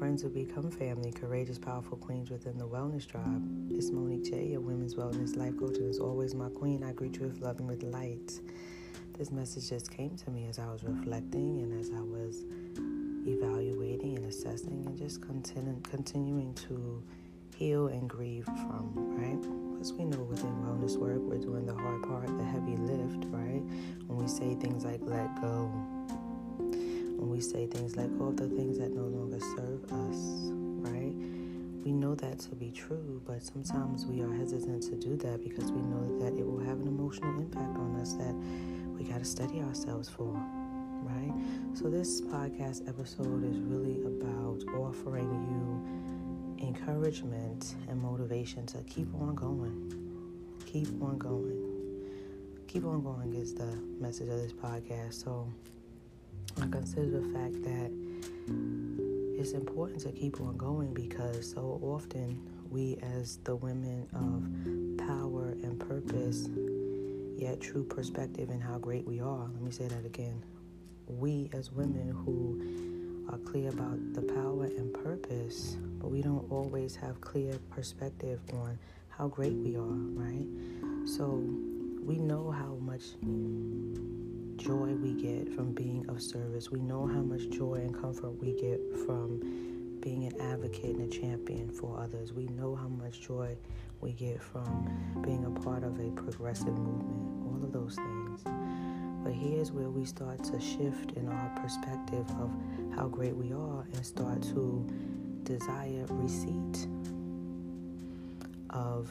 friends who become family, courageous, powerful queens within the wellness tribe. It's Monique J, your women's wellness life coach, and as always, my queen, I greet you with love and with light. This message just came to me as I was reflecting and as I was evaluating and assessing and just continu- continuing to heal and grieve from, right? Because we know within wellness work, we're doing the hard part, the heavy lift, right? When we say things like let go, when we say things like all the things that no longer serve us, right? We know that to be true, but sometimes we are hesitant to do that because we know that it will have an emotional impact on us that we got to study ourselves for, right? So, this podcast episode is really about offering you encouragement and motivation to keep on going. Keep on going. Keep on going is the message of this podcast. So, I consider the fact that it's important to keep on going because so often we, as the women of power and purpose, yet true perspective in how great we are. Let me say that again. We, as women who are clear about the power and purpose, but we don't always have clear perspective on how great we are, right? So we know how much joy we get from being of service. We know how much joy and comfort we get from being an advocate and a champion for others. We know how much joy we get from being a part of a progressive movement, all of those things. But here's where we start to shift in our perspective of how great we are and start to desire receipt of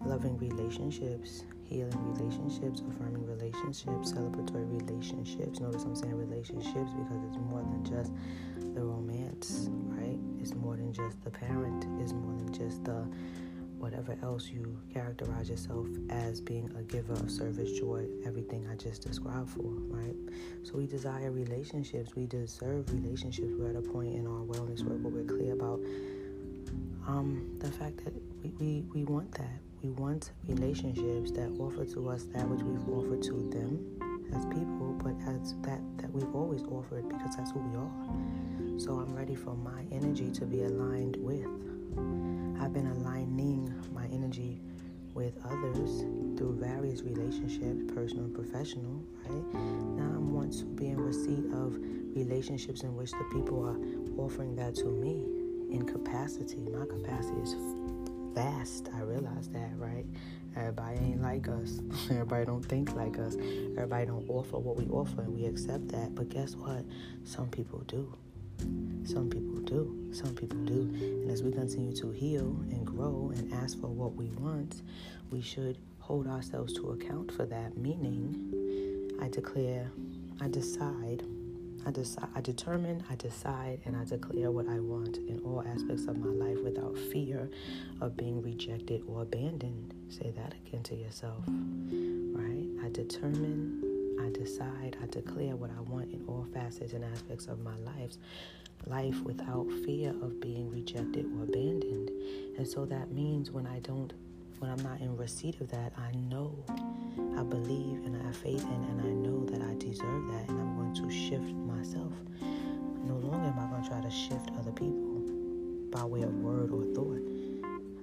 loving relationships healing relationships, affirming relationships, celebratory relationships. Notice I'm saying relationships because it's more than just the romance, right? It's more than just the parent, it's more than just the whatever else you characterize yourself as being a giver of service, joy, everything I just described for, right? So we desire relationships, we deserve relationships. We're at a point in our wellness work where we're clear about um, the fact that we, we, we want that. We want relationships that offer to us that which we've offered to them as people, but as that that we've always offered because that's who we are. So I'm ready for my energy to be aligned with. I've been aligning my energy with others through various relationships, personal and professional, right? Now I want to be in receipt of relationships in which the people are offering that to me in capacity. My capacity is vast. I realize that, right? Everybody ain't like us. Everybody don't think like us. Everybody don't offer what we offer, and we accept that. But guess what? Some people do. Some people do. Some people do. And as we continue to heal and grow and ask for what we want, we should hold ourselves to account for that. Meaning, I declare, I decide I decide, I determine, I decide, and I declare what I want in all aspects of my life without fear of being rejected or abandoned. Say that again to yourself, right? I determine, I decide, I declare what I want in all facets and aspects of my life. Life without fear of being rejected or abandoned. And so that means when I don't when I'm not in receipt of that, I know, I believe, and I have faith in, and I know that I deserve that, and I'm going to shift am I going to try to shift other people by way of word or thought.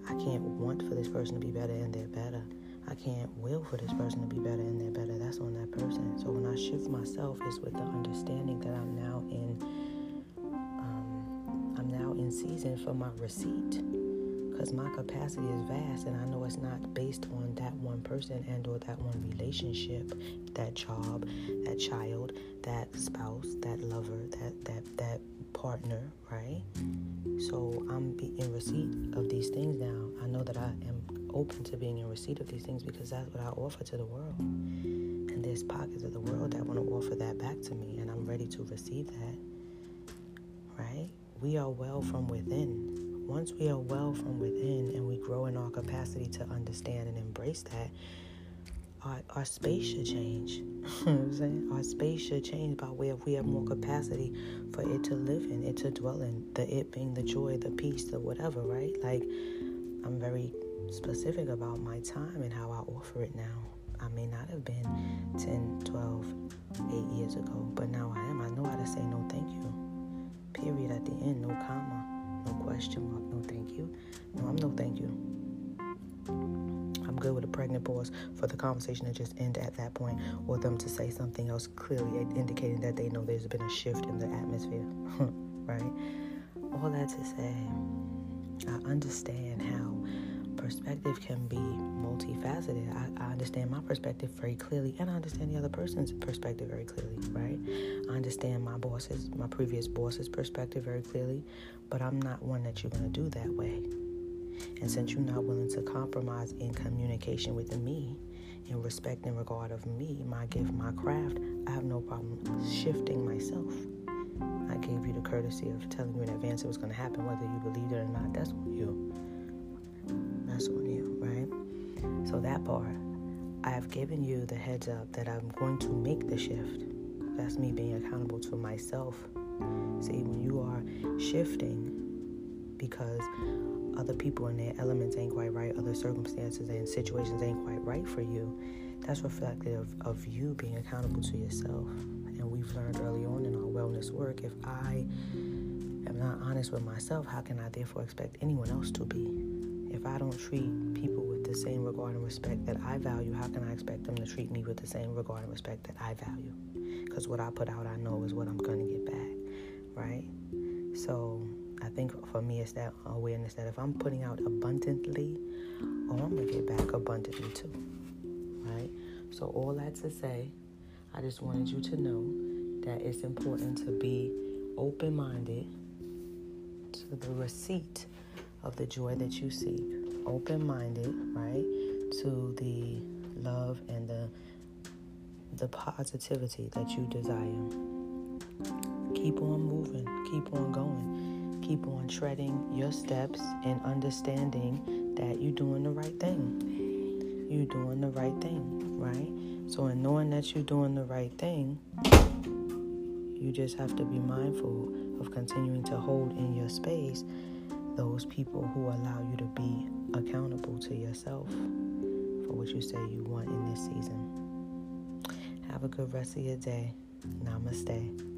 I can't want for this person to be better, and they're better. I can't will for this person to be better, and they're better. That's on that person. So when I shift myself, it's with the understanding that I'm now in, um, I'm now in season for my receipt because my capacity is vast and I know it's not based on that one person and or that one relationship, that job, that child, that spouse, that lover, that that that partner, right? So I'm in receipt of these things now. I know that I am open to being in receipt of these things because that's what I offer to the world. And there's pockets of the world that want to offer that back to me and I'm ready to receive that. Right? We are well from within once we are well from within and we grow in our capacity to understand and embrace that, our, our space should change. you know I'm saying? Our space should change by way of we have more capacity for it to live in, it to dwell in, the it being the joy, the peace, the whatever, right? Like, I'm very specific about my time and how I offer it now. I may not have been 10, 12, 8 years ago, but now I am. I know how to say no thank you. Period at the end, no comma no question mark, no thank you. No, I'm no thank you. I'm good with a pregnant pause for the conversation to just end at that point or them to say something else clearly indicating that they know there's been a shift in the atmosphere. right? All that to say, I understand how perspective can be multifaceted. I, I, understand my perspective very clearly, and I understand the other person's perspective very clearly, right? I understand my boss's, my previous boss's perspective very clearly, but I'm not one that you're going to do that way. And since you're not willing to compromise in communication with me, in respect and regard of me, my gift, my craft, I have no problem shifting myself. I gave you the courtesy of telling you in advance it was going to happen, whether you believed it or not. That's you. On you, right? So that part, I have given you the heads up that I'm going to make the shift. That's me being accountable to myself. See, when you are shifting because other people and their elements ain't quite right, other circumstances and situations ain't quite right for you, that's reflective of you being accountable to yourself. And we've learned early on in our wellness work if I am not honest with myself, how can I therefore expect anyone else to be? If I don't treat people with the same regard and respect that I value, how can I expect them to treat me with the same regard and respect that I value? Because what I put out, I know is what I'm going to get back, right? So I think for me, it's that awareness that if I'm putting out abundantly, oh, I'm going to get back abundantly too, right? So, all that to say, I just wanted you to know that it's important to be open minded to the receipt of the joy that you seek. Open minded, right, to the love and the the positivity that you desire. Keep on moving, keep on going, keep on treading your steps and understanding that you're doing the right thing. You're doing the right thing, right? So, in knowing that you're doing the right thing, you just have to be mindful of continuing to hold in your space those people who allow you to be accountable to yourself for what you say you want in this season. Have a good rest of your day. Namaste.